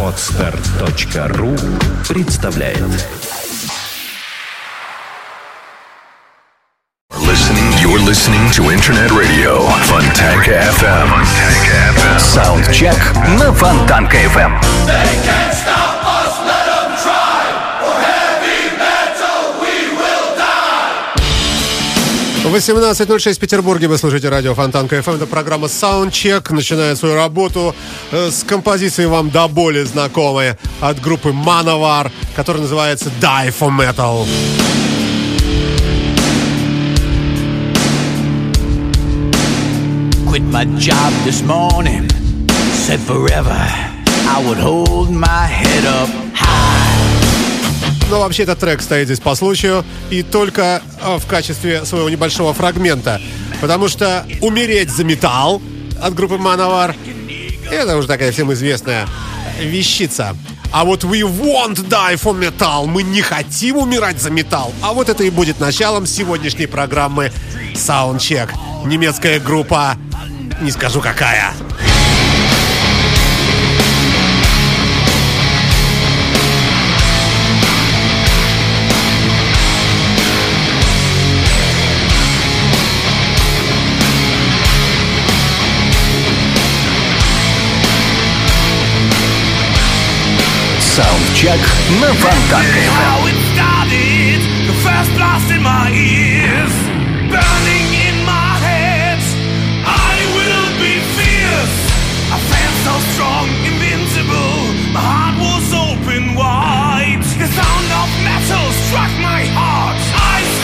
Отстар.ру представляет Listening, you're listening to Internet Radio Fontanka FM. Саундчек на Фонтанка FM. 18.06 в Петербурге вы слушаете радио Фонтанка FM. Это программа Soundcheck начинает свою работу э, с композицией вам до боли знакомой от группы Manovar, которая называется Die for Metal. Quit my job this morning. Said forever I would hold my head up high. Но вообще этот трек стоит здесь по случаю и только э, в качестве своего небольшого фрагмента. Потому что «Умереть за металл» от группы Manovar это уже такая всем известная вещица. А вот we won't die for metal. Мы не хотим умирать за металл. А вот это и будет началом сегодняшней программы Soundcheck. Немецкая группа, не скажу какая.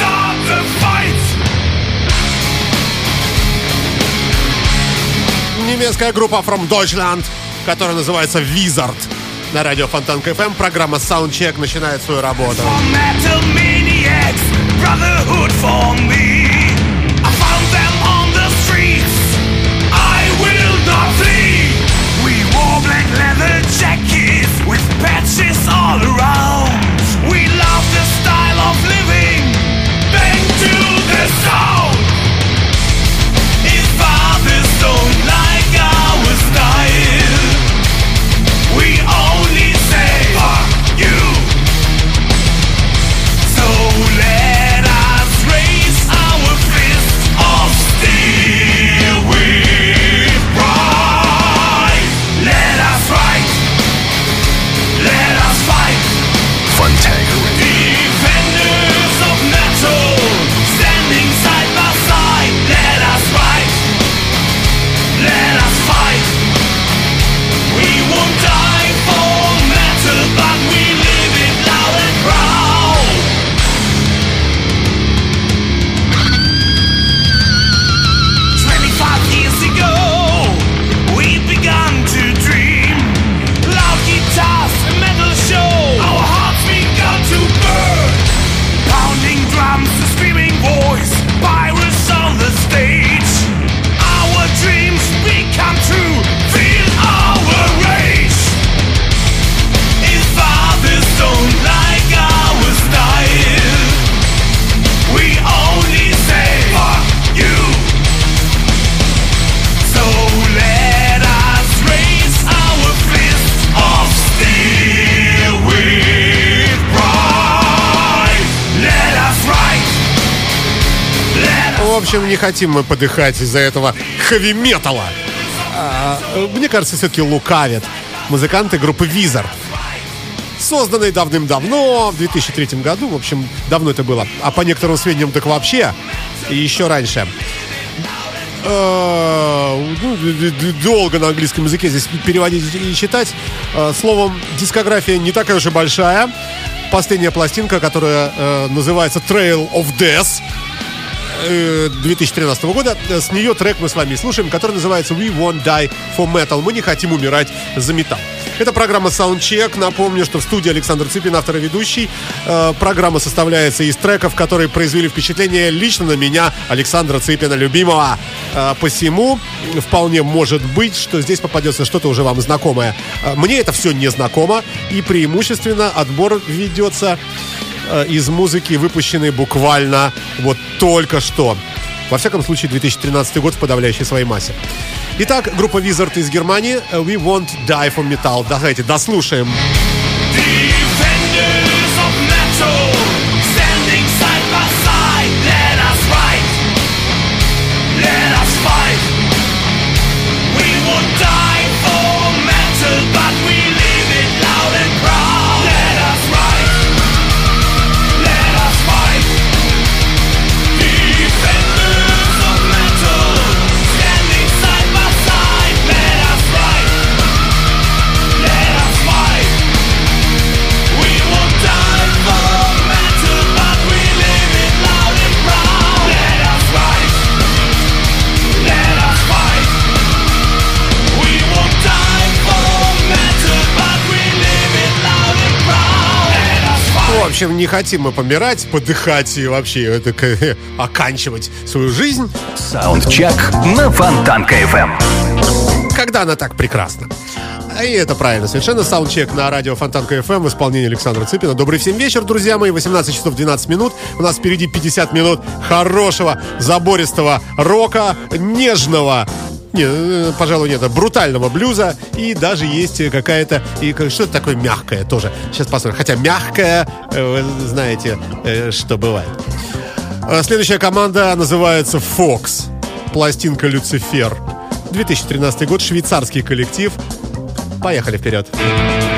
Start the fight. Немецкая группа From Deutschland, которая называется Wizard. На радио Фонтанка FM программа Soundcheck начинает свою работу. Around. We love the style of living. Bang to the sound. Let us В общем, не хотим мы подыхать из-за этого хэви-металла. А, мне кажется, все-таки лукавят музыканты группы Wizard. Созданные давным-давно, в 2003 году, в общем, давно это было. А по некоторым сведениям, так вообще, еще раньше. Э, ну, долго на английском языке здесь переводить и читать. Э, Словом, дискография не такая уж и большая. Последняя пластинка, которая э, называется Trail of Death 2013 года. Э, С нее трек мы с вами слушаем, который называется We Won't Die for Metal. Мы не хотим умирать за металл. Это программа Soundcheck. Напомню, что в студии Александр Цыпин, автор и ведущий. Э, Программа составляется из треков, которые произвели впечатление лично на меня, Александра Цыпина, любимого. Э, Посему вполне может быть, что здесь попадется что-то уже вам знакомое. Мне это все не знакомо, и преимущественно отбор ведется Э, из музыки, выпущенной буквально вот только что. Во всяком случае, 2013 год в подавляющей своей массе. Итак, группа Wizard из Германии э, «We won't die for metal». Давайте дослушаем. Дослушаем. общем, не хотим мы помирать, подыхать и вообще это, э, оканчивать свою жизнь. Саундчек на Фонтанка FM. Когда она так прекрасна. И это правильно, совершенно. Саундчек на радио Фонтанка FM в исполнении Александра Цыпина. Добрый всем вечер, друзья мои. 18 часов 12 минут. У нас впереди 50 минут хорошего, забористого рока, нежного, не, э, пожалуй, нет. Брутального блюза. И даже есть какая-то... И что-то такое мягкое тоже. Сейчас посмотрим. Хотя мягкое, э, вы знаете, э, что бывает. А следующая команда называется Fox. Пластинка Люцифер. 2013 год, швейцарский коллектив. Поехали вперед. Поехали вперед.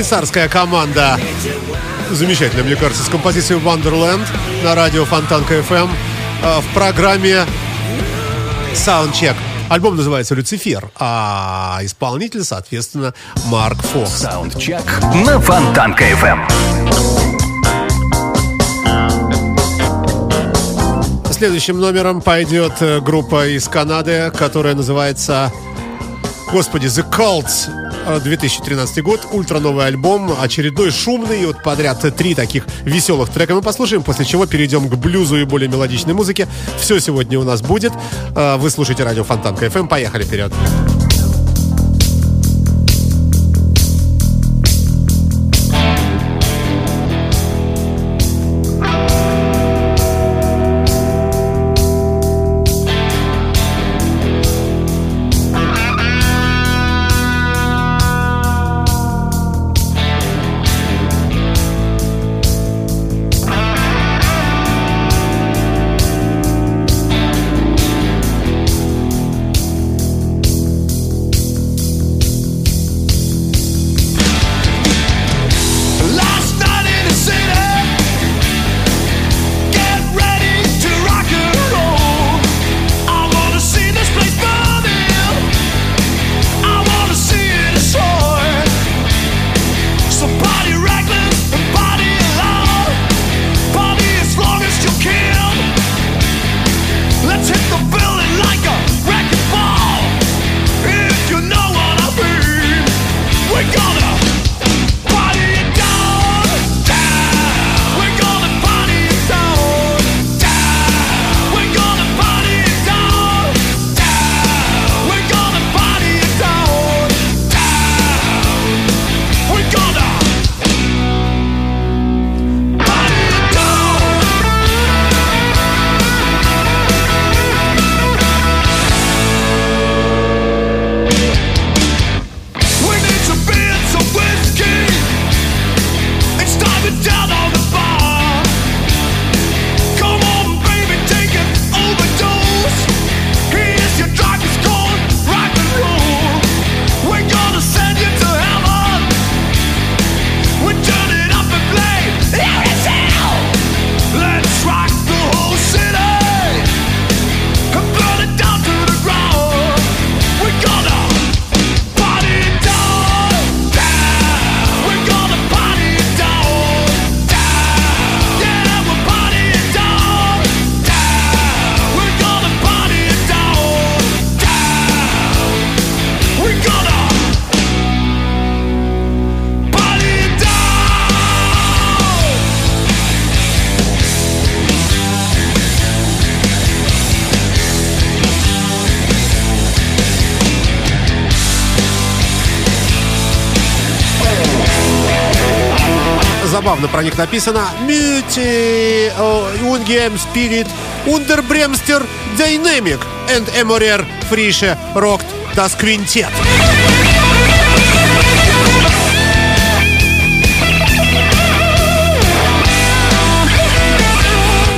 Швейцарская команда. Замечательная, мне кажется, с композицией Wonderland на радио Фонтанка FM в программе Soundcheck. Альбом называется «Люцифер», а исполнитель, соответственно, Марк Фокс. Саундчек на Фонтанка FM. Следующим номером пойдет э, группа из Канады, которая называется, господи, The Cults. Э, 2013 год, ультра новый альбом, очередной шумный, вот подряд три таких веселых трека мы послушаем, после чего перейдем к блюзу и более мелодичной музыке. Все сегодня у нас будет. Э, Вы слушаете радио Фонтанка FM, поехали вперед. Last Забавно про них написано. Мюти Унгем Спирит Ундербремстер Дайнамик and Эморер Фрише Рокт Das Quintet.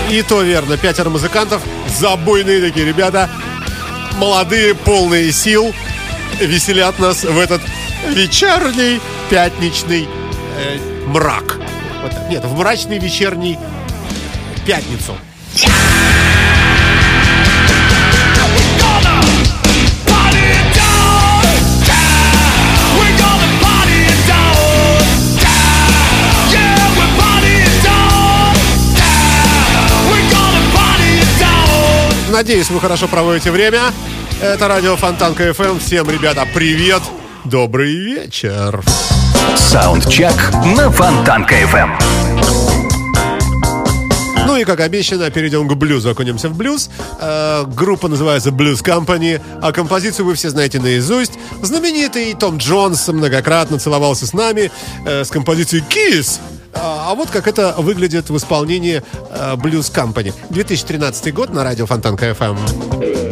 И то верно, пятеро музыкантов, забойные такие ребята, молодые, полные сил, веселят нас в этот вечерний пятничный э, мрак. Вот. Нет, в мрачный вечерний пятницу. Надеюсь, вы хорошо проводите время. Это радио Фонтанка FM. Всем, ребята, привет. Добрый вечер. Саундчек на Фонтанка FM. Ну и, как обещано, перейдем к блюзу, окунемся в блюз. Э, группа называется Blues Company, а композицию вы все знаете наизусть. Знаменитый Том Джонс многократно целовался с нами э, с композицией Kiss. А а вот как это выглядит в исполнении э, Blues Company. 2013 год на радио Фонтанка FM.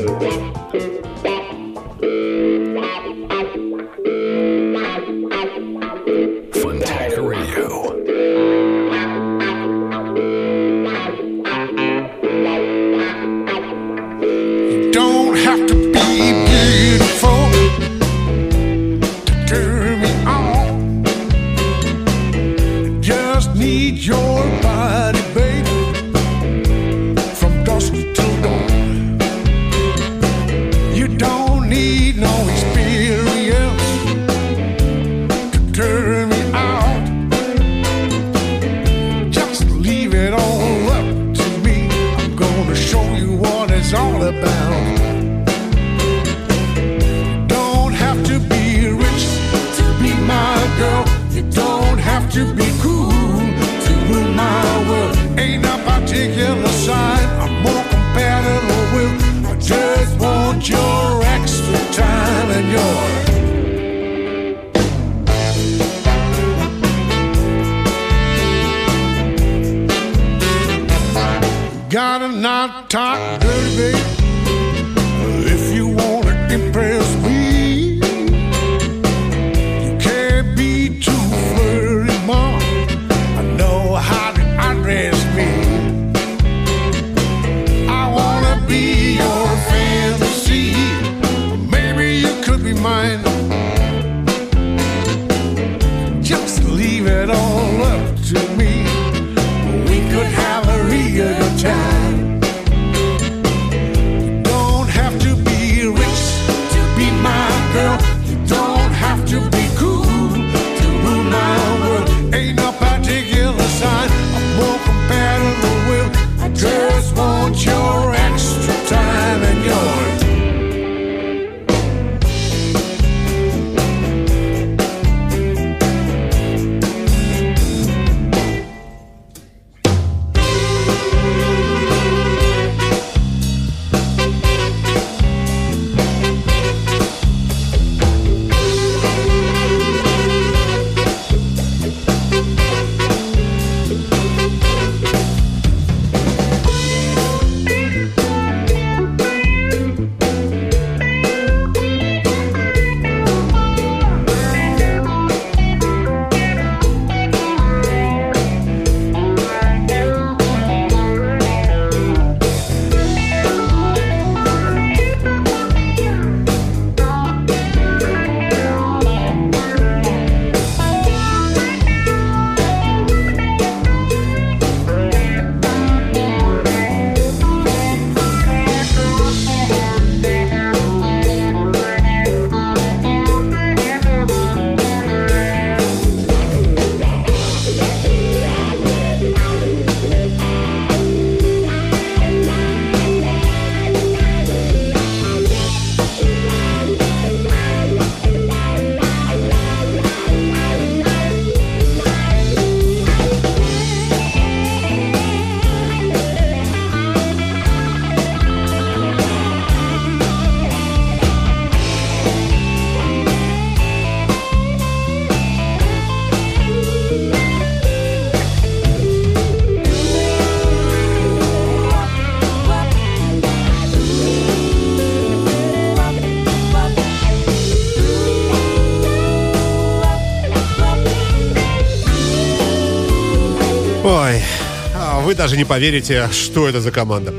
Даже не поверите, что это за команда.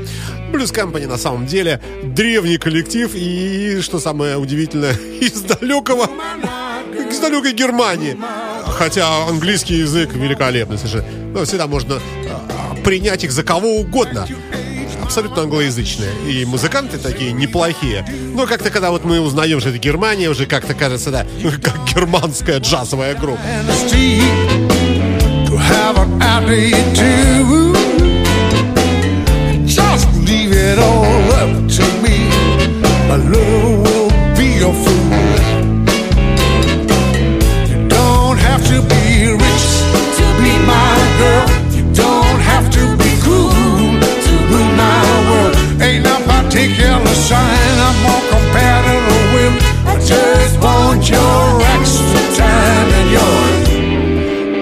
Blues Company на самом деле древний коллектив и, что самое удивительное, из далекого, из далекой Германии. Хотя английский язык великолепный совершенно. Но всегда можно а, принять их за кого угодно. Абсолютно англоязычные. И музыканты такие неплохие. Но как-то, когда вот мы узнаем, что это Германия, уже как-то кажется, да, как германская джазовая группа. All up to me. My love will be your fool. You don't have to be rich to be my girl. You don't have to be cool to rule my world. Ain't no particular sign I'm more compatible with. I just want your extra time and.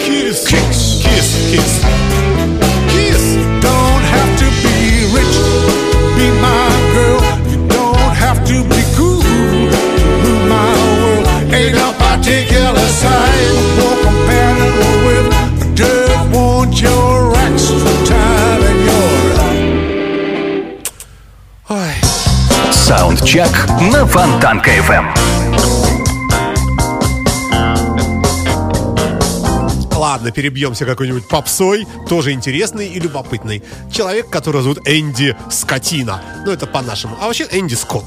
Kiss, kiss, kiss, kiss. Kiss. Саундчек на Фонтанка FM. Ладно, обязательно перебьемся какой-нибудь попсой, тоже интересный и любопытный. Человек, которого зовут Энди Скотина. Ну, это по-нашему. А вообще Энди Скотт.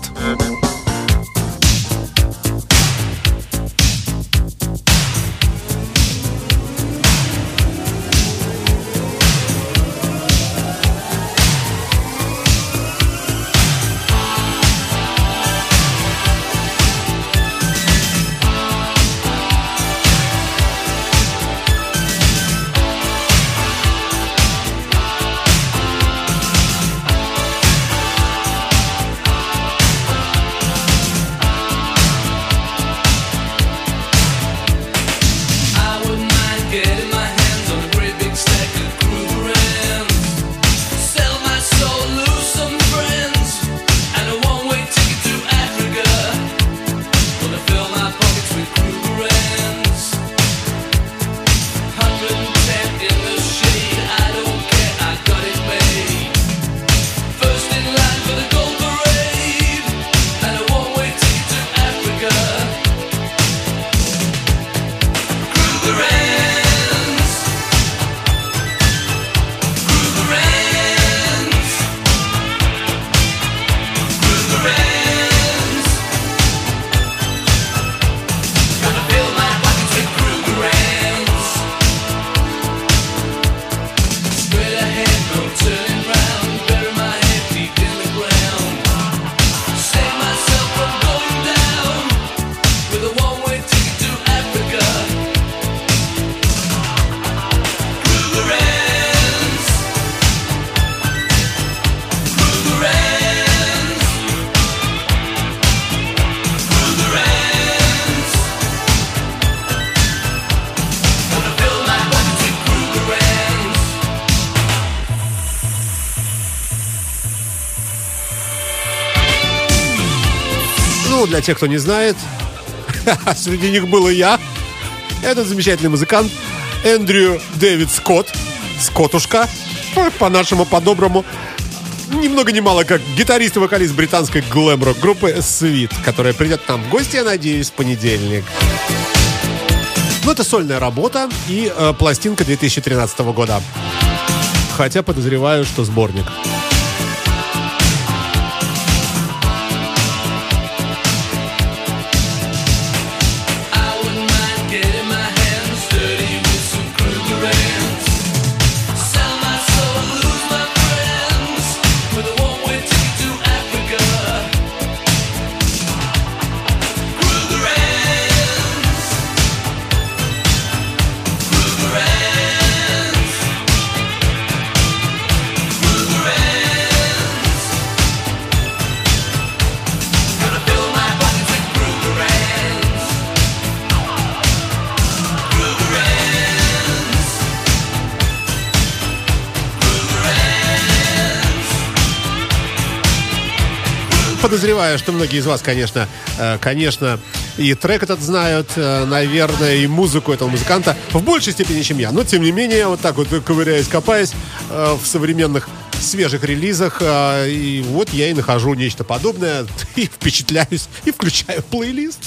Для тех, кто не знает, среди них был и я. Этот замечательный музыкант Эндрю Дэвид Скотт. Скотушка, по-нашему, по-доброму. Ни много ни мало как гитарист и вокалист британской глэм-рок группы Sweet, которая придет к нам в гости, я надеюсь, в понедельник. Ну, это сольная работа и э, пластинка 2013 года. Хотя подозреваю, что сборник. Подозреваю, что многие из вас, конечно, э, конечно, и трек этот знают, э, наверное, и музыку этого музыканта в большей степени, чем я. Но, тем не менее, вот так вот ковыряясь, копаясь э, в современных свежих релизах, и вот я и нахожу нечто подобное, и впечатляюсь, и включаю плейлист.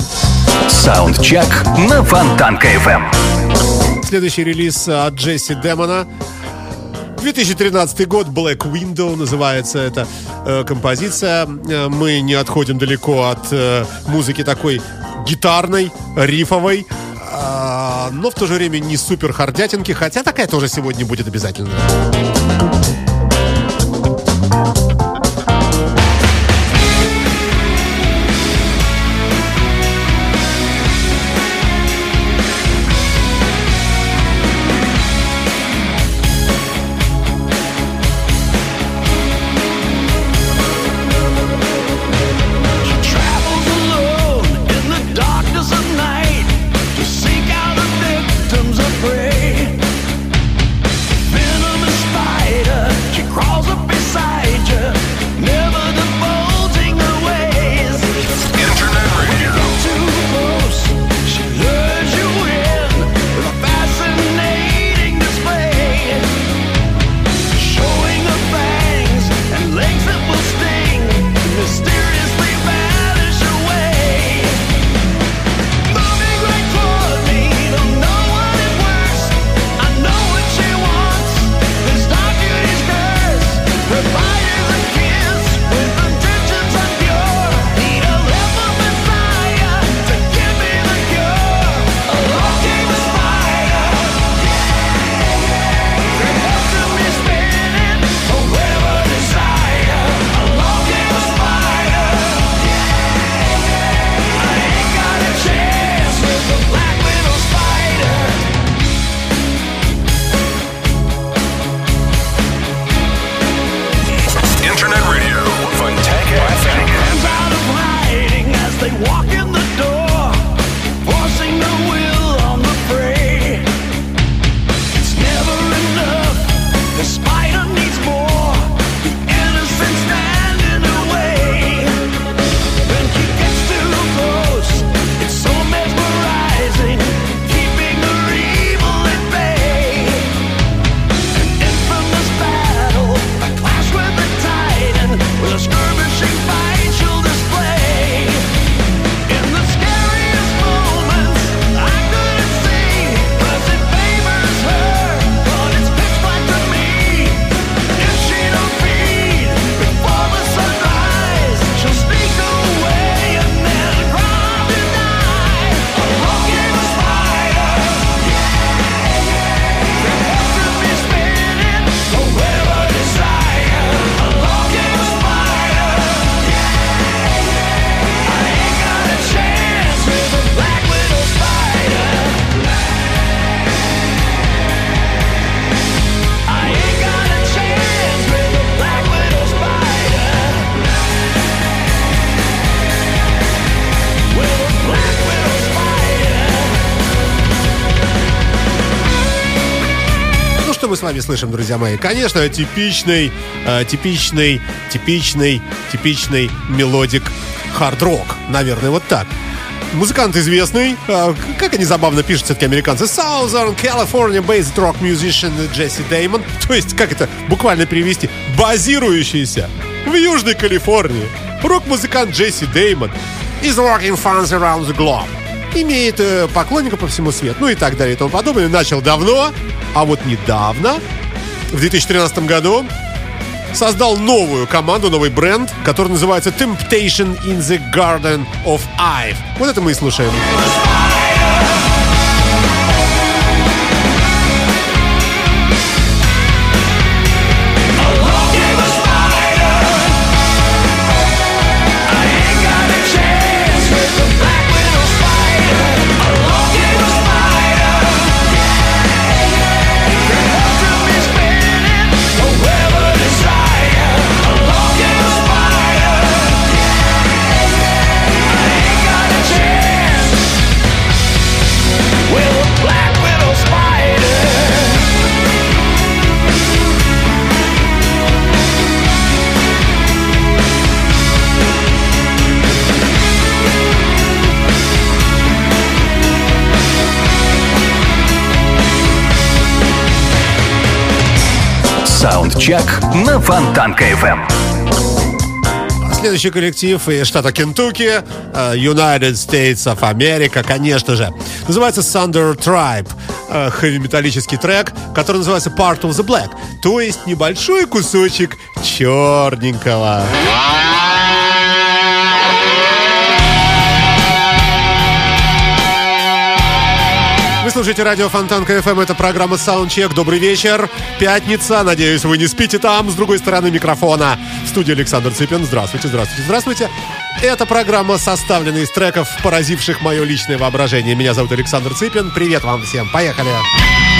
Саундчек на Фонтанка FM. Следующий релиз от Джесси Демона. 2013 год, Black Window называется эта э, композиция. Э, Мы не отходим далеко от э, музыки такой гитарной, рифовой, а, но в то же время не супер хардятинки, хотя такая тоже сегодня будет обязательно. Что мы с вами слышим, друзья мои? Конечно, типичный, э, типичный, типичный, типичный melodic hard rock. Наверное, вот так. Музыкант известный, э, как они забавно пишут все-таки американцы, Southern California based rock musician Jesse Damon. То есть, как это буквально перевести? Базирующийся в Южной Калифорнии. Рок-музыкант Jesse Damon is rocking fans around the globe. Имеет э, поклонников по всему свету, ну и так далее и тому подобное. Начал давно, а вот недавно, в 2013 году, создал новую команду, новый бренд, который называется Temptation in the Garden of Ive. Вот это мы и слушаем. Саундчек на Фонтанка FM. Следующий коллектив из штата Кентукки, э, United States of America, конечно же. Называется Thunder Tribe. Хэви-металлический трек, который называется Part of the Black. То есть небольшой кусочек черненького. Вы слушаете радио Фонтанка FM. Это программа Soundcheck. Добрый вечер. Пятница. Надеюсь, вы не спите там, с другой стороны микрофона. В студии Александр Цыпин. Здравствуйте, здравствуйте, здравствуйте. Эта программа составлена из треков, поразивших мое личное воображение. Меня зовут Александр Цыпин. Привет вам всем. Поехали. could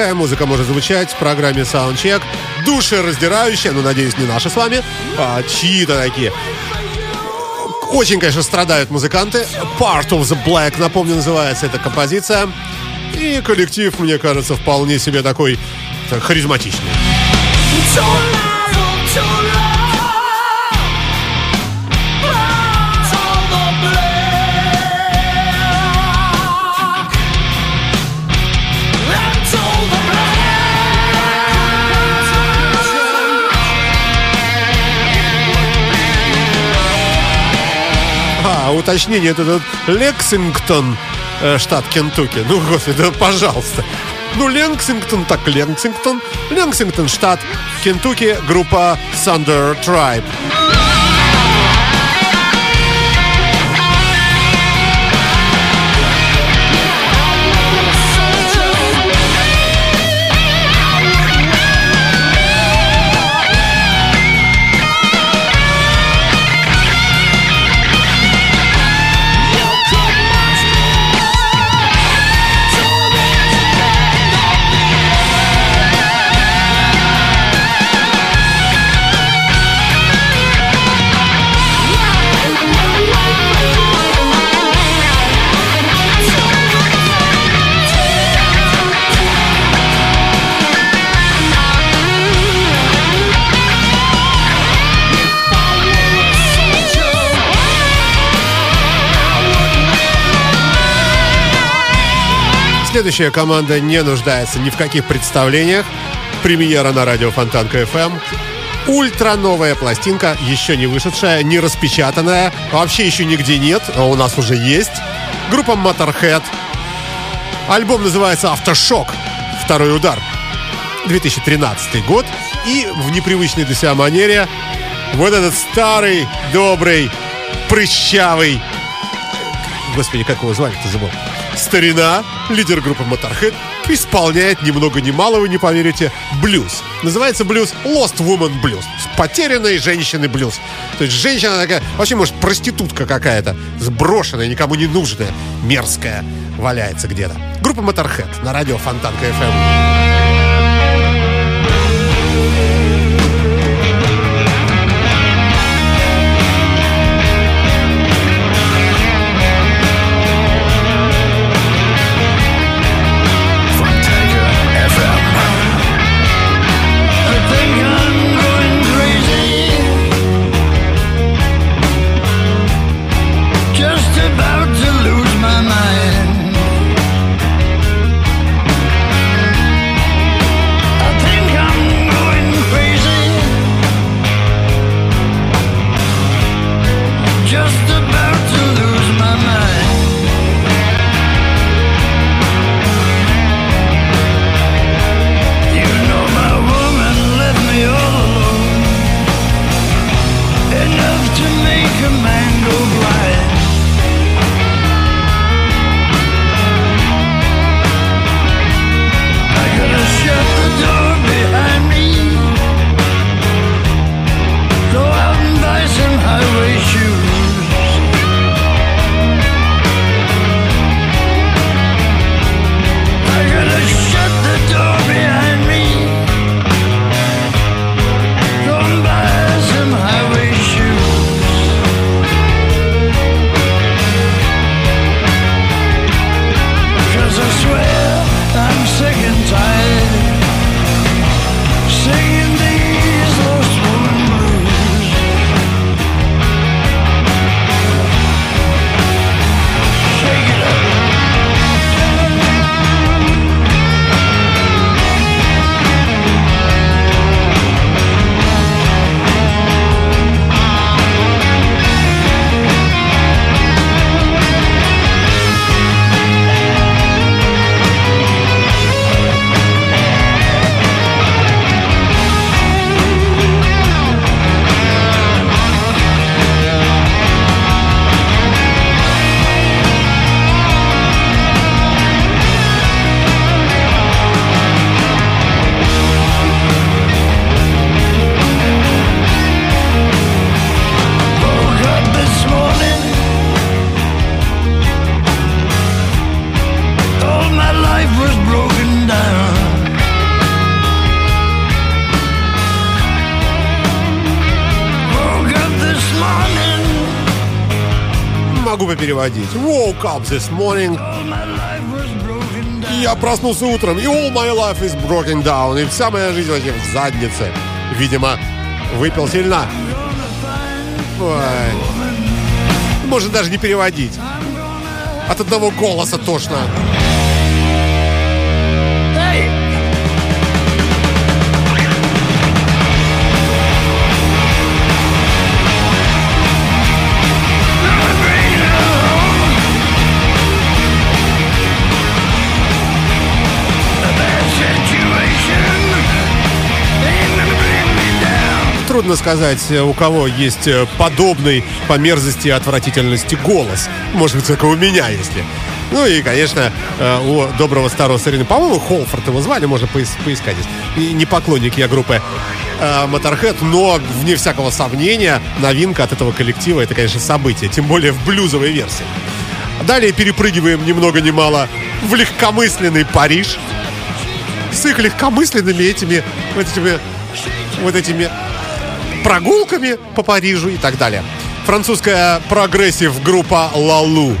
такая музыка может звучать в программе Soundcheck. Душераздирающая, ну, надеюсь, не наши с вами, а чьи-то такие. Очень, конечно, страдают музыканты. Part of the Black, напомню, называется эта композиция. И коллектив, мне кажется, вполне себе такой так, харизматичный. А, уточнение, это тут Лексингтон, э, штат Кентукки. Ну, господи, да пожалуйста. Ну, Лексингтон, так Лексингтон. Лексингтон, штат Кентукки, группа Thunder Tribe. Следующая команда не нуждается ни в каких представлениях. Премьера на радио Фонтанка FM. Ультра новая пластинка, еще не вышедшая, не распечатанная, вообще еще нигде нет, а у нас уже есть. Группа Motorhead. Альбом называется «Автошок. Второй удар». 2013 год. И в непривычной для себя манере вот этот старый, добрый, прыщавый Господи, как его звали-то забыл. Старина, лидер группы Motorhead, исполняет ни много ни мало, вы не поверите, блюз. Называется блюз Lost Woman Blues. Потерянной женщины блюз. То есть женщина такая, вообще, может, проститутка какая-то, сброшенная, никому не нужная, мерзкая, валяется где-то. Группа Motorhead на радио Фонтанка FM. just переводить. Woke up this morning. Я проснулся утром, и all my life is broken down. И вся моя жизнь вообще в заднице. Видимо, выпил сильно. Ой. Можно даже не переводить. От одного голоса тошно. Трудно сказать, э, у кого есть э, подобный по мерзости и отвратительности голос. Может быть, только у меня, если. Ну и, конечно, э, у доброго старого старины, по-моему, Холфорд его звали, можно поис- поискать. И не поклонник я группы Motorhead, но, вне всякого сомнения, новинка от этого коллектива, это, конечно, событие, тем более в блюзовой версии. Далее перепрыгиваем ни много ни мало в легкомысленный Париж с их легкомысленными этими вот этими вот этими прогулками по Парижу и так далее. Французская прогрессив группа Лалу.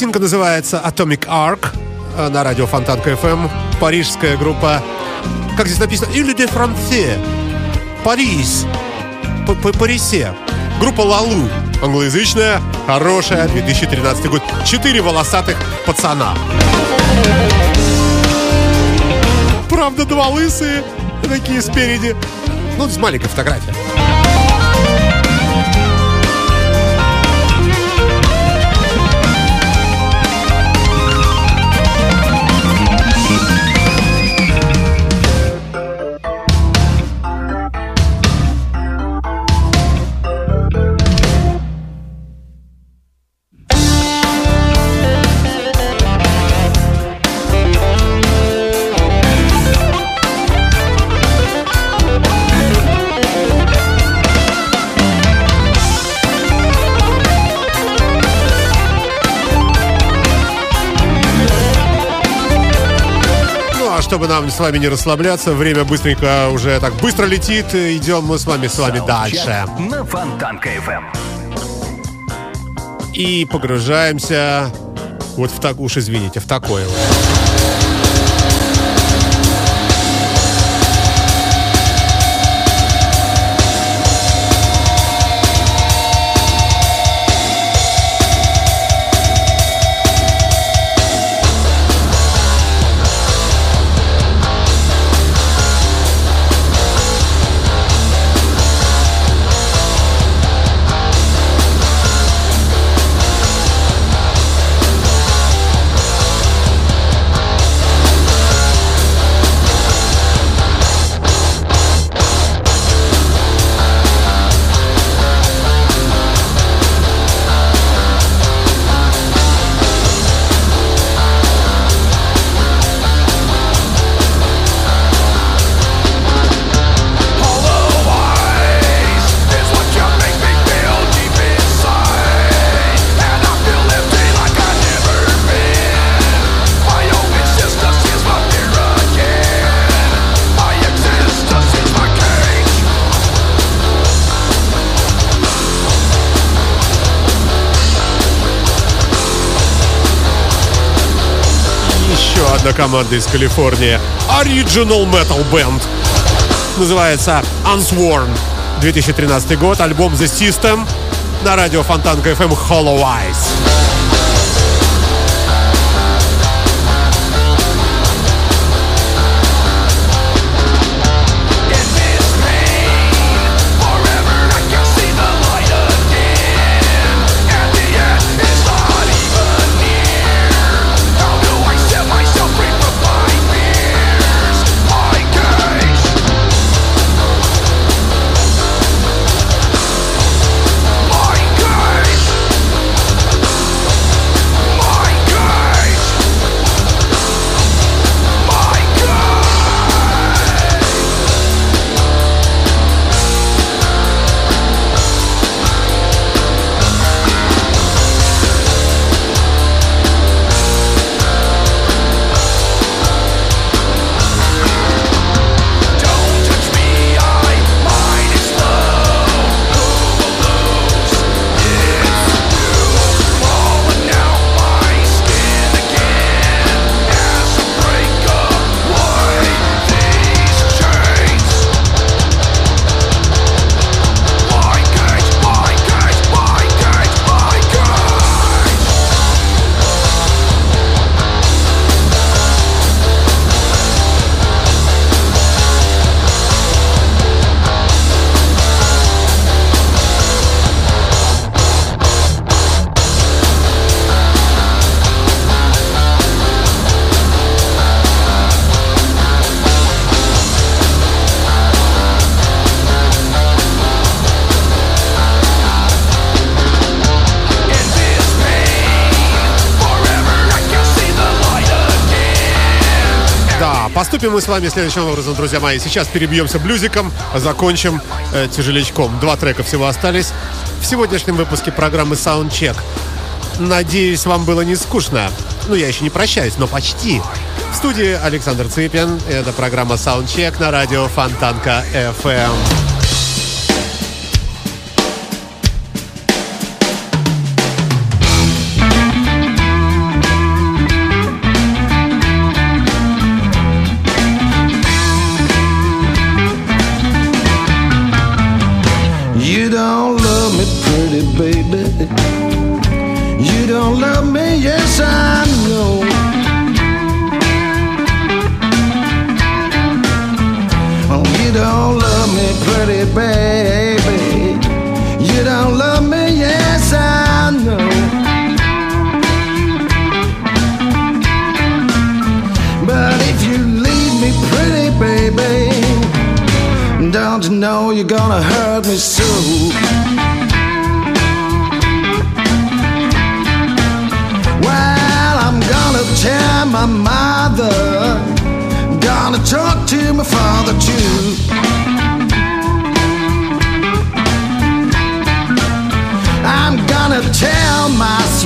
Пластинка называется Atomic Arc э, на радио Фонтанка FM. Парижская группа. Как здесь написано? Или де Франце. Парис. П- П- Парисе. Группа Лалу. Англоязычная, хорошая, 2013 год. Четыре волосатых пацана. Правда, два лысые, такие спереди. Ну, с маленькой фотографией. Чтобы нам с вами не расслабляться, время быстренько уже так быстро летит. Идем мы с вами с вами дальше. На Фонтанка FM. И погружаемся вот в так, уж извините, в такое вот. Еще одна команда из Калифорнии. Original Metal Band. Называется Unsworn. 2013 год. Альбом The System. На радио Фонтанка FM Hollow Eyes. Поступим мы с вами следующим образом, друзья мои. Сейчас перебьемся блюзиком, а закончим э, тяжелячком. Два трека всего остались в сегодняшнем выпуске программы Soundcheck. Надеюсь, вам было не скучно. Ну, я еще не прощаюсь, но почти. В студии Александр Цыпин. Это программа Soundcheck на радио Фонтанка FM.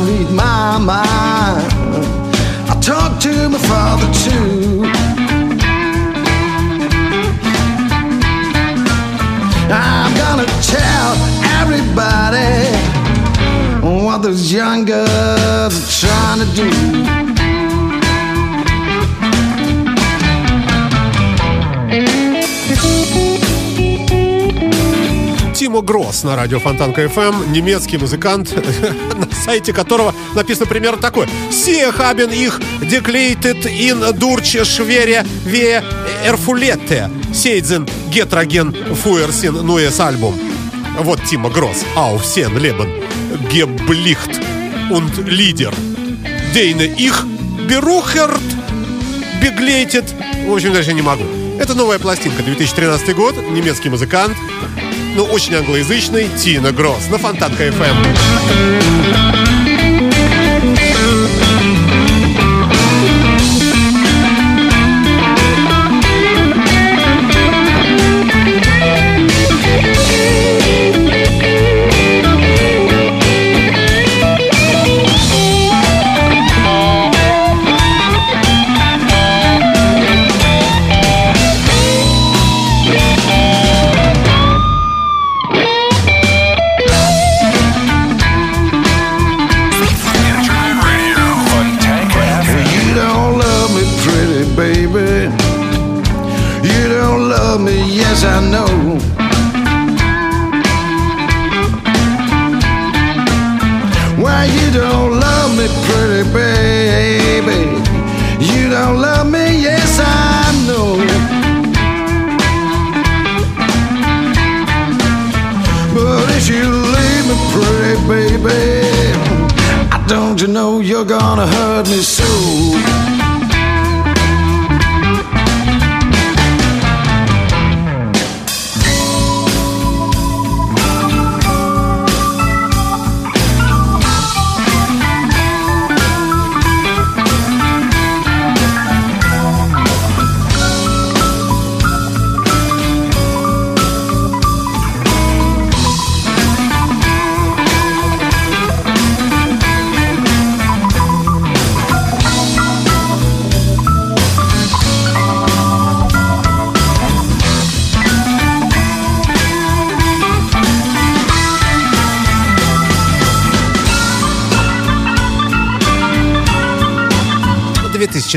leave my mind. I talked to my father too. I'm gonna tell everybody what those young girls are trying to do. Тимо Гросс на радио Фонтанка FM, немецкий музыкант, на сайте которого написано примерно такое. «Сие хабен их деклейтед ин дурче швере ве эрфулетте, сейдзен гетроген фуерсин нуэс альбум». Вот Тимо Гросс, Ау Сен Лебен, Геблихт und Лидер. Дейне их берухерт Беглейтед. В общем, дальше не могу. Это новая пластинка, 2013 год, немецкий музыкант, но очень англоязычный, Тина Гросс на Фонтанка FM. Know. Why you don't love me, pretty baby? You don't love me, yes, I know. But if you leave me, pretty baby, I don't you know you're gonna hurt me so.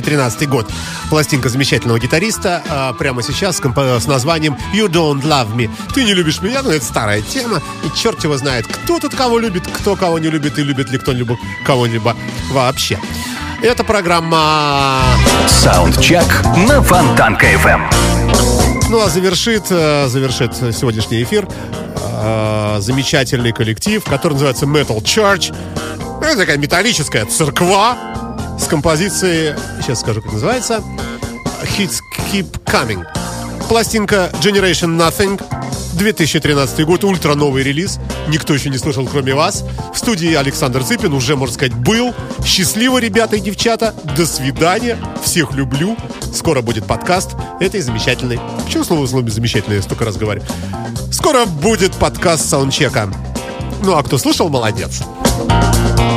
2013 год. Пластинка замечательного гитариста. а, прямо сейчас с, компо- с названием You Don't Love Me. Ты не любишь меня, ну это старая тема. И черт его знает, кто тут кого любит, кто кого не любит, и любит ли кто-либо кого-либо вообще. Это программа... Саундчек на Фонтанка FM. Ну а завершит, э, завершит сегодняшний эфир э, замечательный коллектив, который называется Metal Church. Это такая металлическая церква с композицией, сейчас скажу, как называется, Hits Keep Coming. Пластинка Generation Nothing, 2013 год, ультра новый релиз. Никто еще не слышал, кроме вас. В студии Александр Цыпин уже, можно сказать, был. Счастливо, ребята и девчата. До свидания. Всех люблю. Скоро будет подкаст этой замечательной... Почему слово слово замечательное, я столько раз говорю. Скоро будет подкаст саундчека. Ну, а кто слышал, молодец. Fontanka